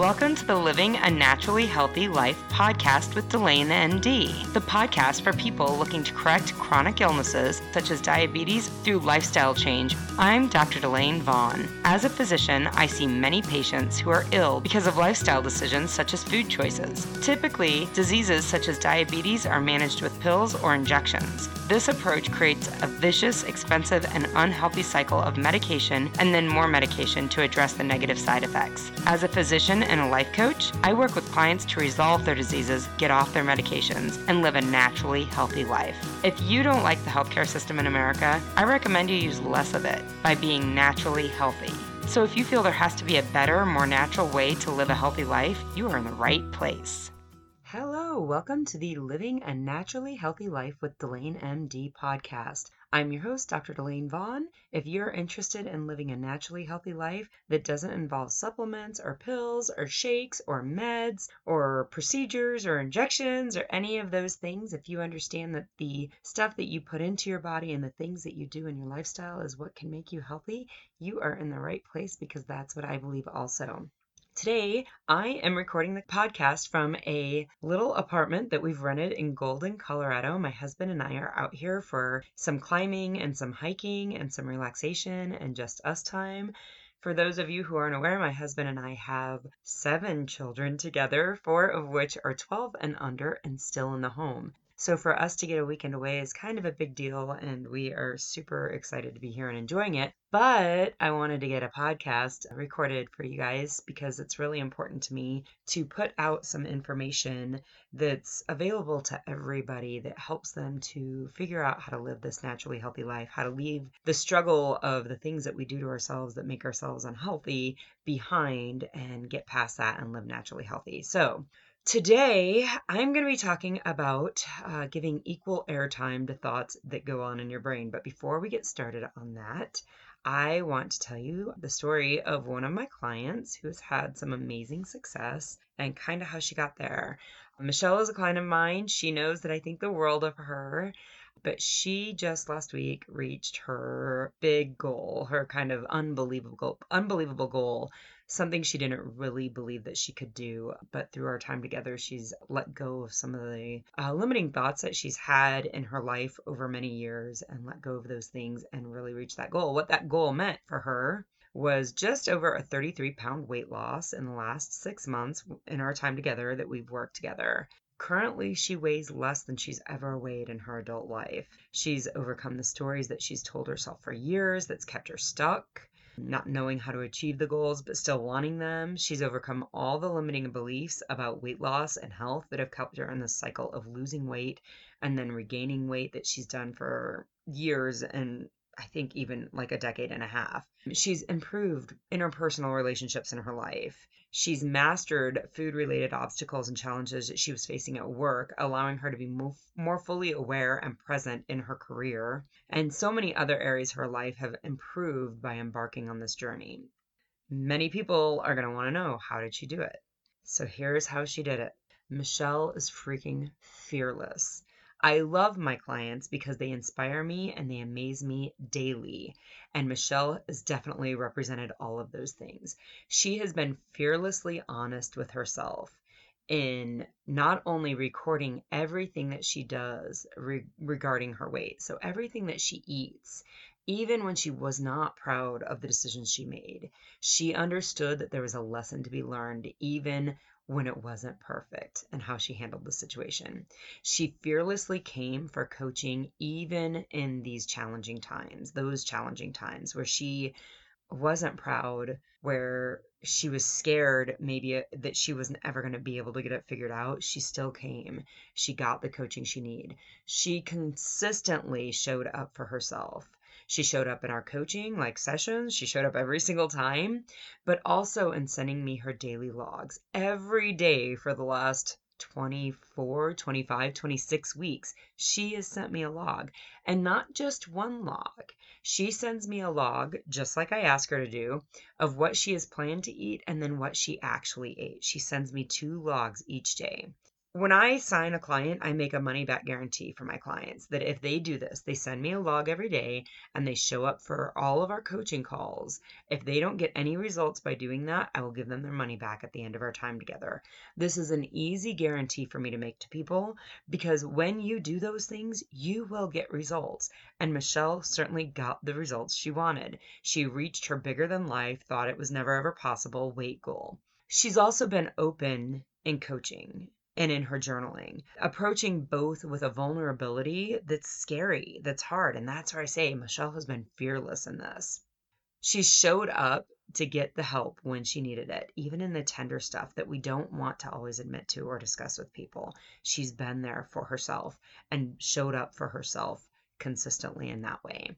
Welcome to the Living a Naturally Healthy Life podcast with Delane MD, the podcast for people looking to correct chronic illnesses such as diabetes through lifestyle change. I'm Dr. Delane Vaughn. As a physician, I see many patients who are ill because of lifestyle decisions such as food choices. Typically, diseases such as diabetes are managed with pills or injections. This approach creates a vicious, expensive, and unhealthy cycle of medication and then more medication to address the negative side effects. As a physician and a life coach, I work with clients to resolve their diseases, get off their medications, and live a naturally healthy life. If you don't like the healthcare system in America, I recommend you use less of it by being naturally healthy. So if you feel there has to be a better, more natural way to live a healthy life, you are in the right place. Hello, welcome to the Living a Naturally Healthy Life with Delane MD podcast. I'm your host, Dr. Delane Vaughn. If you're interested in living a naturally healthy life that doesn't involve supplements or pills or shakes or meds or procedures or injections or any of those things, if you understand that the stuff that you put into your body and the things that you do in your lifestyle is what can make you healthy, you are in the right place because that's what I believe also. Today, I am recording the podcast from a little apartment that we've rented in Golden, Colorado. My husband and I are out here for some climbing and some hiking and some relaxation and just us time. For those of you who aren't aware, my husband and I have seven children together, four of which are 12 and under and still in the home. So for us to get a weekend away is kind of a big deal, and we are super excited to be here and enjoying it. But I wanted to get a podcast recorded for you guys because it's really important to me to put out some information that's available to everybody that helps them to figure out how to live this naturally healthy life, how to leave the struggle of the things that we do to ourselves that make ourselves unhealthy behind and get past that and live naturally healthy. So, Today, I'm going to be talking about uh, giving equal airtime to thoughts that go on in your brain. But before we get started on that, I want to tell you the story of one of my clients who has had some amazing success and kind of how she got there. Michelle is a client of mine. She knows that I think the world of her but she just last week reached her big goal, her kind of unbelievable unbelievable goal something she didn't really believe that she could do. But through our time together, she's let go of some of the uh, limiting thoughts that she's had in her life over many years and let go of those things and really reach that goal. What that goal meant for her was just over a 33 pound weight loss in the last six months in our time together that we've worked together. Currently, she weighs less than she's ever weighed in her adult life. She's overcome the stories that she's told herself for years that's kept her stuck not knowing how to achieve the goals but still wanting them. She's overcome all the limiting beliefs about weight loss and health that have kept her in the cycle of losing weight and then regaining weight that she's done for years and I think even like a decade and a half. She's improved interpersonal relationships in her life. She's mastered food related obstacles and challenges that she was facing at work, allowing her to be more fully aware and present in her career. And so many other areas of her life have improved by embarking on this journey. Many people are going to want to know how did she do it? So here's how she did it. Michelle is freaking fearless. I love my clients because they inspire me and they amaze me daily. And Michelle has definitely represented all of those things. She has been fearlessly honest with herself in not only recording everything that she does re- regarding her weight, so everything that she eats, even when she was not proud of the decisions she made, she understood that there was a lesson to be learned, even when it wasn't perfect and how she handled the situation. She fearlessly came for coaching even in these challenging times, those challenging times where she wasn't proud, where she was scared maybe uh, that she wasn't ever going to be able to get it figured out. She still came. She got the coaching she needed. She consistently showed up for herself. She showed up in our coaching, like sessions. She showed up every single time, but also in sending me her daily logs every day for the last 24, 25, 26 weeks. She has sent me a log and not just one log. She sends me a log, just like I ask her to do, of what she has planned to eat and then what she actually ate. She sends me two logs each day. When I sign a client, I make a money back guarantee for my clients that if they do this, they send me a log every day and they show up for all of our coaching calls. If they don't get any results by doing that, I will give them their money back at the end of our time together. This is an easy guarantee for me to make to people because when you do those things, you will get results. And Michelle certainly got the results she wanted. She reached her bigger than life, thought it was never ever possible weight goal. She's also been open in coaching and in her journaling, approaching both with a vulnerability that's scary, that's hard. And that's where I say Michelle has been fearless in this. She showed up to get the help when she needed it, even in the tender stuff that we don't want to always admit to or discuss with people. She's been there for herself and showed up for herself consistently in that way.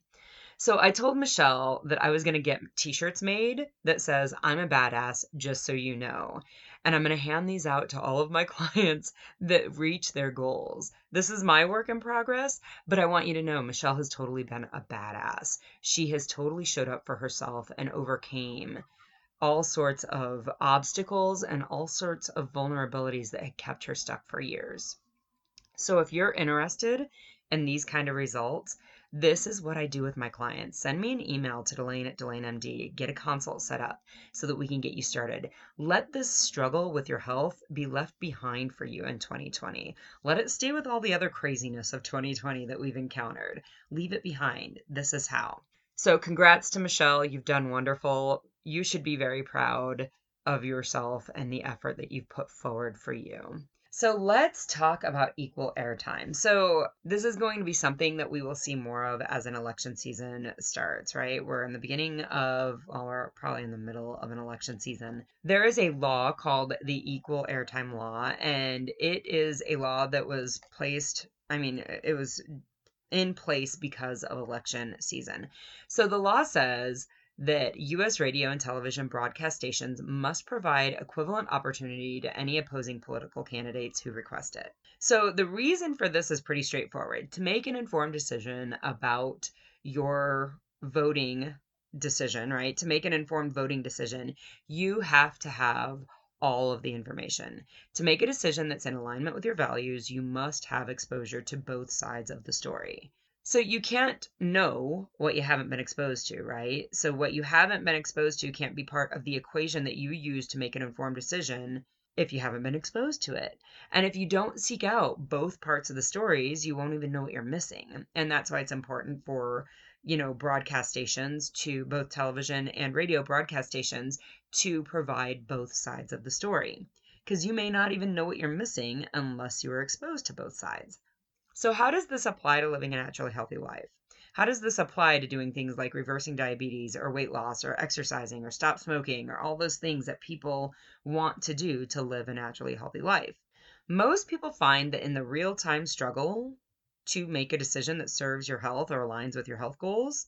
So I told Michelle that I was going to get t shirts made that says, I'm a badass, just so you know. And I'm going to hand these out to all of my clients that reach their goals. This is my work in progress, but I want you to know Michelle has totally been a badass. She has totally showed up for herself and overcame all sorts of obstacles and all sorts of vulnerabilities that had kept her stuck for years. So if you're interested in these kind of results, this is what I do with my clients. Send me an email to Delane at DelaneMD. Get a consult set up so that we can get you started. Let this struggle with your health be left behind for you in 2020. Let it stay with all the other craziness of 2020 that we've encountered. Leave it behind. This is how. So, congrats to Michelle. You've done wonderful. You should be very proud of yourself and the effort that you've put forward for you. So let's talk about equal airtime. So this is going to be something that we will see more of as an election season starts, right? We're in the beginning of, well, we're probably in the middle of an election season. There is a law called the Equal Airtime Law, and it is a law that was placed, I mean, it was in place because of election season. So the law says that U.S. radio and television broadcast stations must provide equivalent opportunity to any opposing political candidates who request it. So, the reason for this is pretty straightforward. To make an informed decision about your voting decision, right? To make an informed voting decision, you have to have all of the information. To make a decision that's in alignment with your values, you must have exposure to both sides of the story. So you can't know what you haven't been exposed to, right? So what you haven't been exposed to can't be part of the equation that you use to make an informed decision if you haven't been exposed to it. And if you don't seek out both parts of the stories, you won't even know what you're missing. And that's why it's important for, you know, broadcast stations to both television and radio broadcast stations to provide both sides of the story. Because you may not even know what you're missing unless you are exposed to both sides. So, how does this apply to living a naturally healthy life? How does this apply to doing things like reversing diabetes or weight loss or exercising or stop smoking or all those things that people want to do to live a naturally healthy life? Most people find that in the real time struggle to make a decision that serves your health or aligns with your health goals,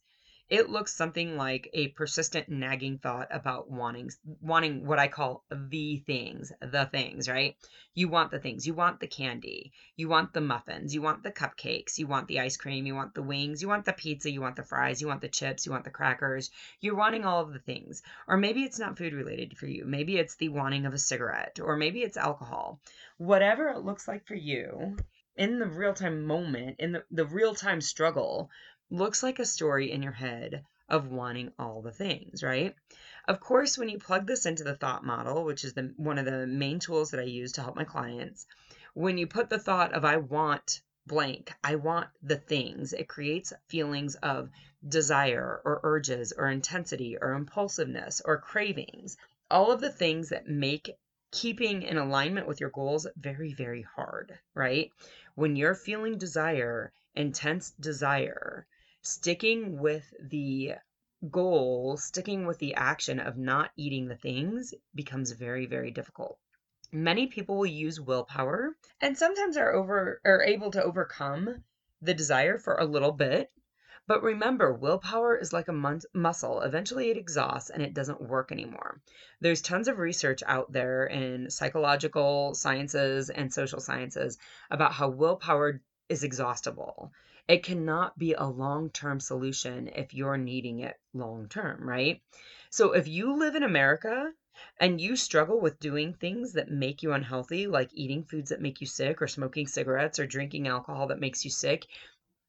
it looks something like a persistent nagging thought about wanting wanting what I call the things, the things, right? You want the things. You want the candy. You want the muffins. You want the cupcakes. You want the ice cream. You want the wings. You want the pizza. You want the fries. You want the chips. You want the crackers. You're wanting all of the things. Or maybe it's not food related for you. Maybe it's the wanting of a cigarette, or maybe it's alcohol. Whatever it looks like for you, in the real time moment, in the, the real time struggle, looks like a story in your head of wanting all the things, right? Of course, when you plug this into the thought model, which is the one of the main tools that I use to help my clients, when you put the thought of I want blank, I want the things, it creates feelings of desire or urges or intensity or impulsiveness or cravings. All of the things that make keeping in alignment with your goals very, very hard, right? When you're feeling desire, intense desire, sticking with the goal, sticking with the action of not eating the things becomes very, very difficult. Many people will use willpower and sometimes are over are able to overcome the desire for a little bit. But remember, willpower is like a muscle. Eventually it exhausts and it doesn't work anymore. There's tons of research out there in psychological sciences and social sciences about how willpower is exhaustible it cannot be a long term solution if you're needing it long term, right? So if you live in America and you struggle with doing things that make you unhealthy, like eating foods that make you sick, or smoking cigarettes, or drinking alcohol that makes you sick,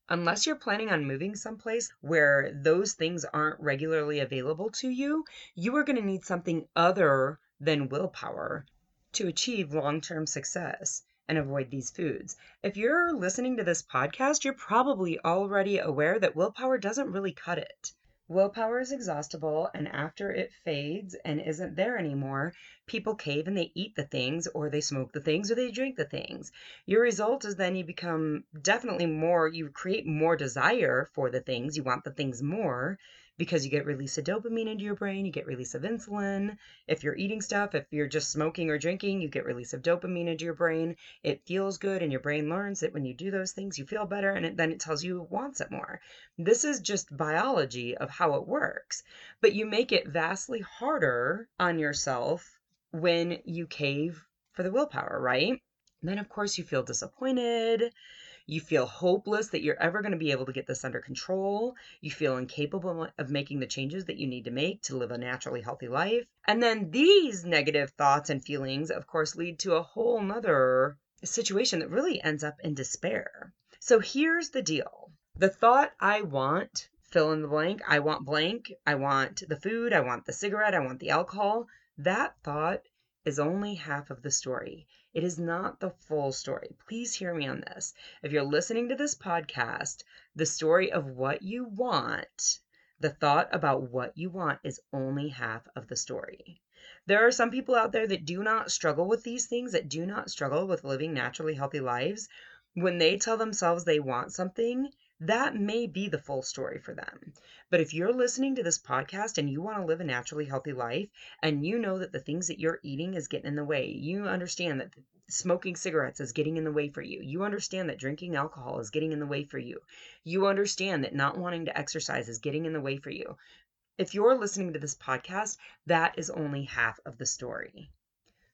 unless you're planning on moving someplace where those things aren't regularly available to you, you are going to need something other than willpower to achieve long term success and avoid these foods. If you're listening to this podcast, you're probably already aware that willpower doesn't really cut it. Willpower is exhaustible, and after it fades and isn't there anymore, people cave and they eat the things, or they smoke the things, or they drink the things. Your result is then you become definitely more, you create more desire for the things, you want the things more, because you get release of dopamine into your brain, you get release of insulin. If you're eating stuff, if you're just smoking or drinking, you get release of dopamine into your brain. It feels good, and your brain learns that when you do those things, you feel better, and it, then it tells you it wants it more. This is just biology of how it works. But you make it vastly harder on yourself when you cave for the willpower, right? then, of course, you feel disappointed. You feel hopeless that you're ever going to be able to get this under control. You feel incapable of making the changes that you need to make to live a naturally healthy life. And then these negative thoughts and feelings, of course, lead to a whole nother situation that really ends up in despair. So here's the deal the thought I want, fill in the blank, I want blank, I want the food, I want the cigarette, I want the alcohol, that thought is only half of the story. It is not the full story. Please hear me on this. If you're listening to this podcast, the story of what you want, the thought about what you want is only half of the story. There are some people out there that do not struggle with these things, that do not struggle with living naturally healthy lives. When they tell themselves they want something, that may be the full story for them. But if you're listening to this podcast and you want to live a naturally healthy life and you know that the things that you're eating is getting in the way, you understand that smoking cigarettes is getting in the way for you. You understand that drinking alcohol is getting in the way for you. You understand that not wanting to exercise is getting in the way for you. If you're listening to this podcast, that is only half of the story.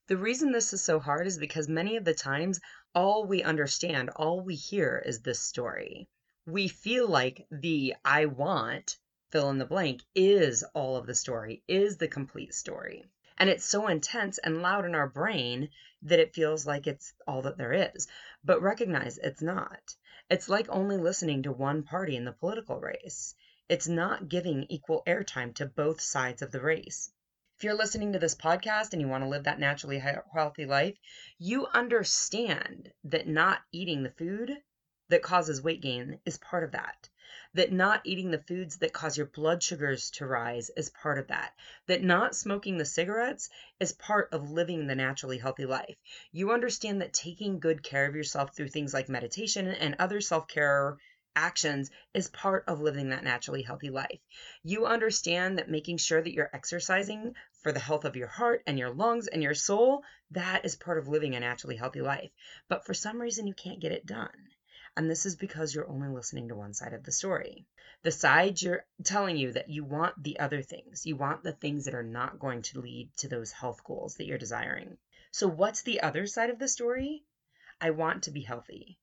The reason this is so hard is because many of the times all we understand, all we hear is this story we feel like the I want fill in the blank is all of the story, is the complete story. And it's so intense and loud in our brain that it feels like it's all that there is. But recognize it's not. It's like only listening to one party in the political race. It's not giving equal airtime to both sides of the race. If you're listening to this podcast and you want to live that naturally healthy life, you understand that not eating the food that causes weight gain is part of that. That not eating the foods that cause your blood sugars to rise is part of that. That not smoking the cigarettes is part of living the naturally healthy life. You understand that taking good care of yourself through things like meditation and other self care actions is part of living that naturally healthy life. You understand that making sure that you're exercising for the health of your heart and your lungs and your soul, that is part of living a naturally healthy life. But for some reason, you can't get it done. And this is because you're only listening to one side of the story. The side you're telling you that you want the other things, you want the things that are not going to lead to those health goals that you're desiring. So, what's the other side of the story? I want to be healthy.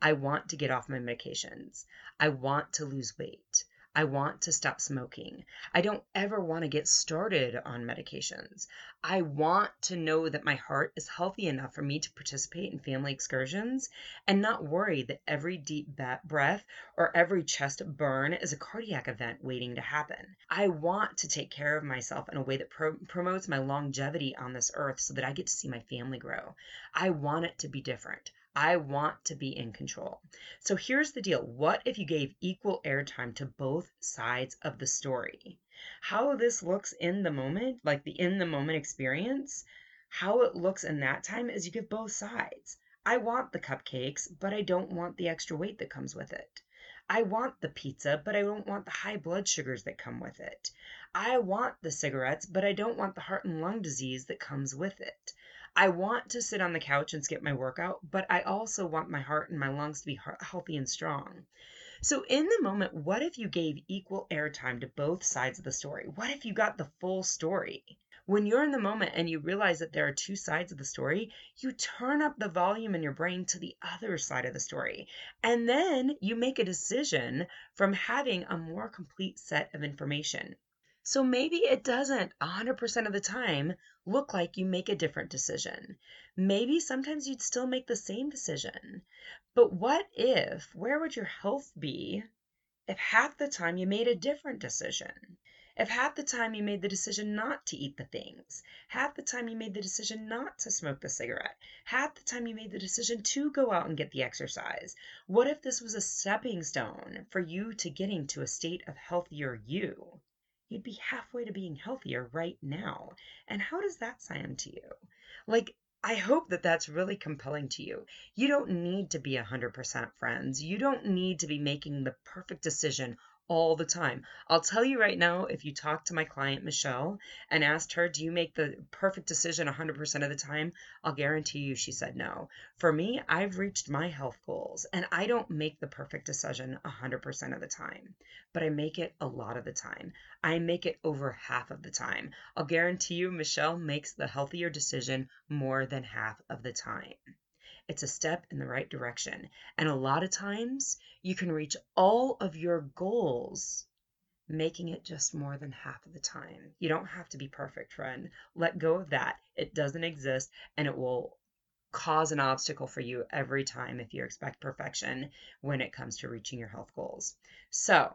I want to get off my medications. I want to lose weight. I want to stop smoking. I don't ever want to get started on medications. I want to know that my heart is healthy enough for me to participate in family excursions and not worry that every deep breath or every chest burn is a cardiac event waiting to happen. I want to take care of myself in a way that pro- promotes my longevity on this earth so that I get to see my family grow. I want it to be different. I want to be in control. So here's the deal what if you gave equal airtime to both sides of the story? How this looks in the moment, like the in the moment experience, how it looks in that time is you give both sides. I want the cupcakes, but I don't want the extra weight that comes with it. I want the pizza, but I don't want the high blood sugars that come with it. I want the cigarettes, but I don't want the heart and lung disease that comes with it. I want to sit on the couch and skip my workout, but I also want my heart and my lungs to be healthy and strong. So, in the moment, what if you gave equal airtime to both sides of the story? What if you got the full story? When you're in the moment and you realize that there are two sides of the story, you turn up the volume in your brain to the other side of the story. And then you make a decision from having a more complete set of information. So maybe it doesn't 100% of the time look like you make a different decision. Maybe sometimes you'd still make the same decision. But what if, where would your health be if half the time you made a different decision? If half the time you made the decision not to eat the things, half the time you made the decision not to smoke the cigarette, half the time you made the decision to go out and get the exercise, what if this was a stepping stone for you to getting to a state of healthier you? You'd be halfway to being healthier right now. And how does that sound to you? Like, I hope that that's really compelling to you. You don't need to be 100% friends. You don't need to be making the perfect decision all the time. I'll tell you right now, if you talk to my client, Michelle, and asked her, Do you make the perfect decision 100% of the time? I'll guarantee you she said no. For me, I've reached my health goals and I don't make the perfect decision 100% of the time, but I make it a lot of the time. I make it over half of the time. I'll guarantee you, Michelle makes the healthier decision more than half of the time. It's a step in the right direction. And a lot of times you can reach all of your goals making it just more than half of the time. You don't have to be perfect, friend. Let go of that. It doesn't exist and it will cause an obstacle for you every time if you expect perfection when it comes to reaching your health goals. So,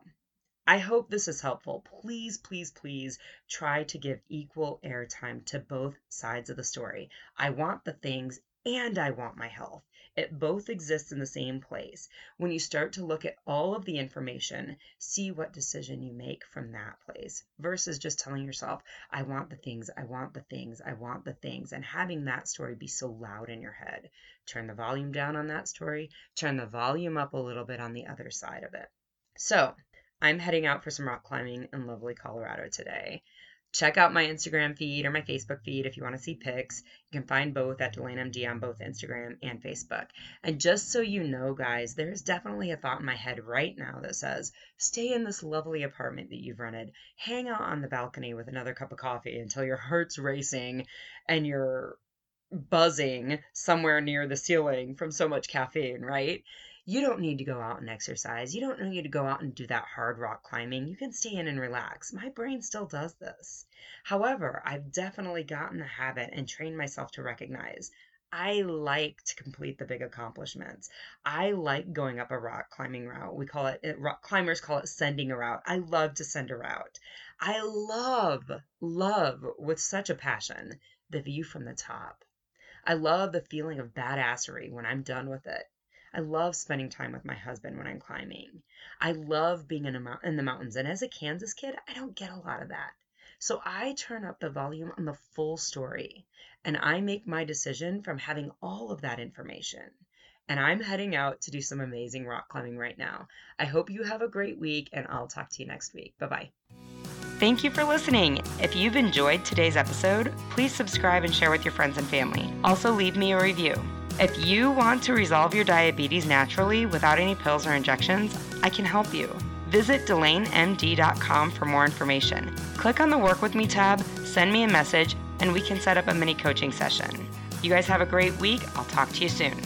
I hope this is helpful. Please, please, please try to give equal airtime to both sides of the story. I want the things and I want my health. It both exists in the same place. When you start to look at all of the information, see what decision you make from that place versus just telling yourself, I want the things, I want the things, I want the things, and having that story be so loud in your head. Turn the volume down on that story, turn the volume up a little bit on the other side of it. So, I'm heading out for some rock climbing in lovely Colorado today check out my Instagram feed or my Facebook feed if you want to see pics. You can find both at DelaneMD on both Instagram and Facebook. And just so you know, guys, there's definitely a thought in my head right now that says, stay in this lovely apartment that you've rented, hang out on the balcony with another cup of coffee until your heart's racing and you're buzzing somewhere near the ceiling from so much caffeine, right? You don't need to go out and exercise. You don't need to go out and do that hard rock climbing. You can stay in and relax. My brain still does this. However, I've definitely gotten the habit and trained myself to recognize I like to complete the big accomplishments. I like going up a rock climbing route. We call it, rock climbers call it sending a route. I love to send a route. I love, love with such a passion the view from the top. I love the feeling of badassery when I'm done with it. I love spending time with my husband when I'm climbing. I love being in, a, in the mountains. And as a Kansas kid, I don't get a lot of that. So I turn up the volume on the full story and I make my decision from having all of that information. And I'm heading out to do some amazing rock climbing right now. I hope you have a great week and I'll talk to you next week. Bye bye. Thank you for listening. If you've enjoyed today's episode, please subscribe and share with your friends and family. Also, leave me a review. If you want to resolve your diabetes naturally without any pills or injections, I can help you. Visit DelaneMD.com for more information. Click on the Work With Me tab, send me a message, and we can set up a mini coaching session. You guys have a great week. I'll talk to you soon.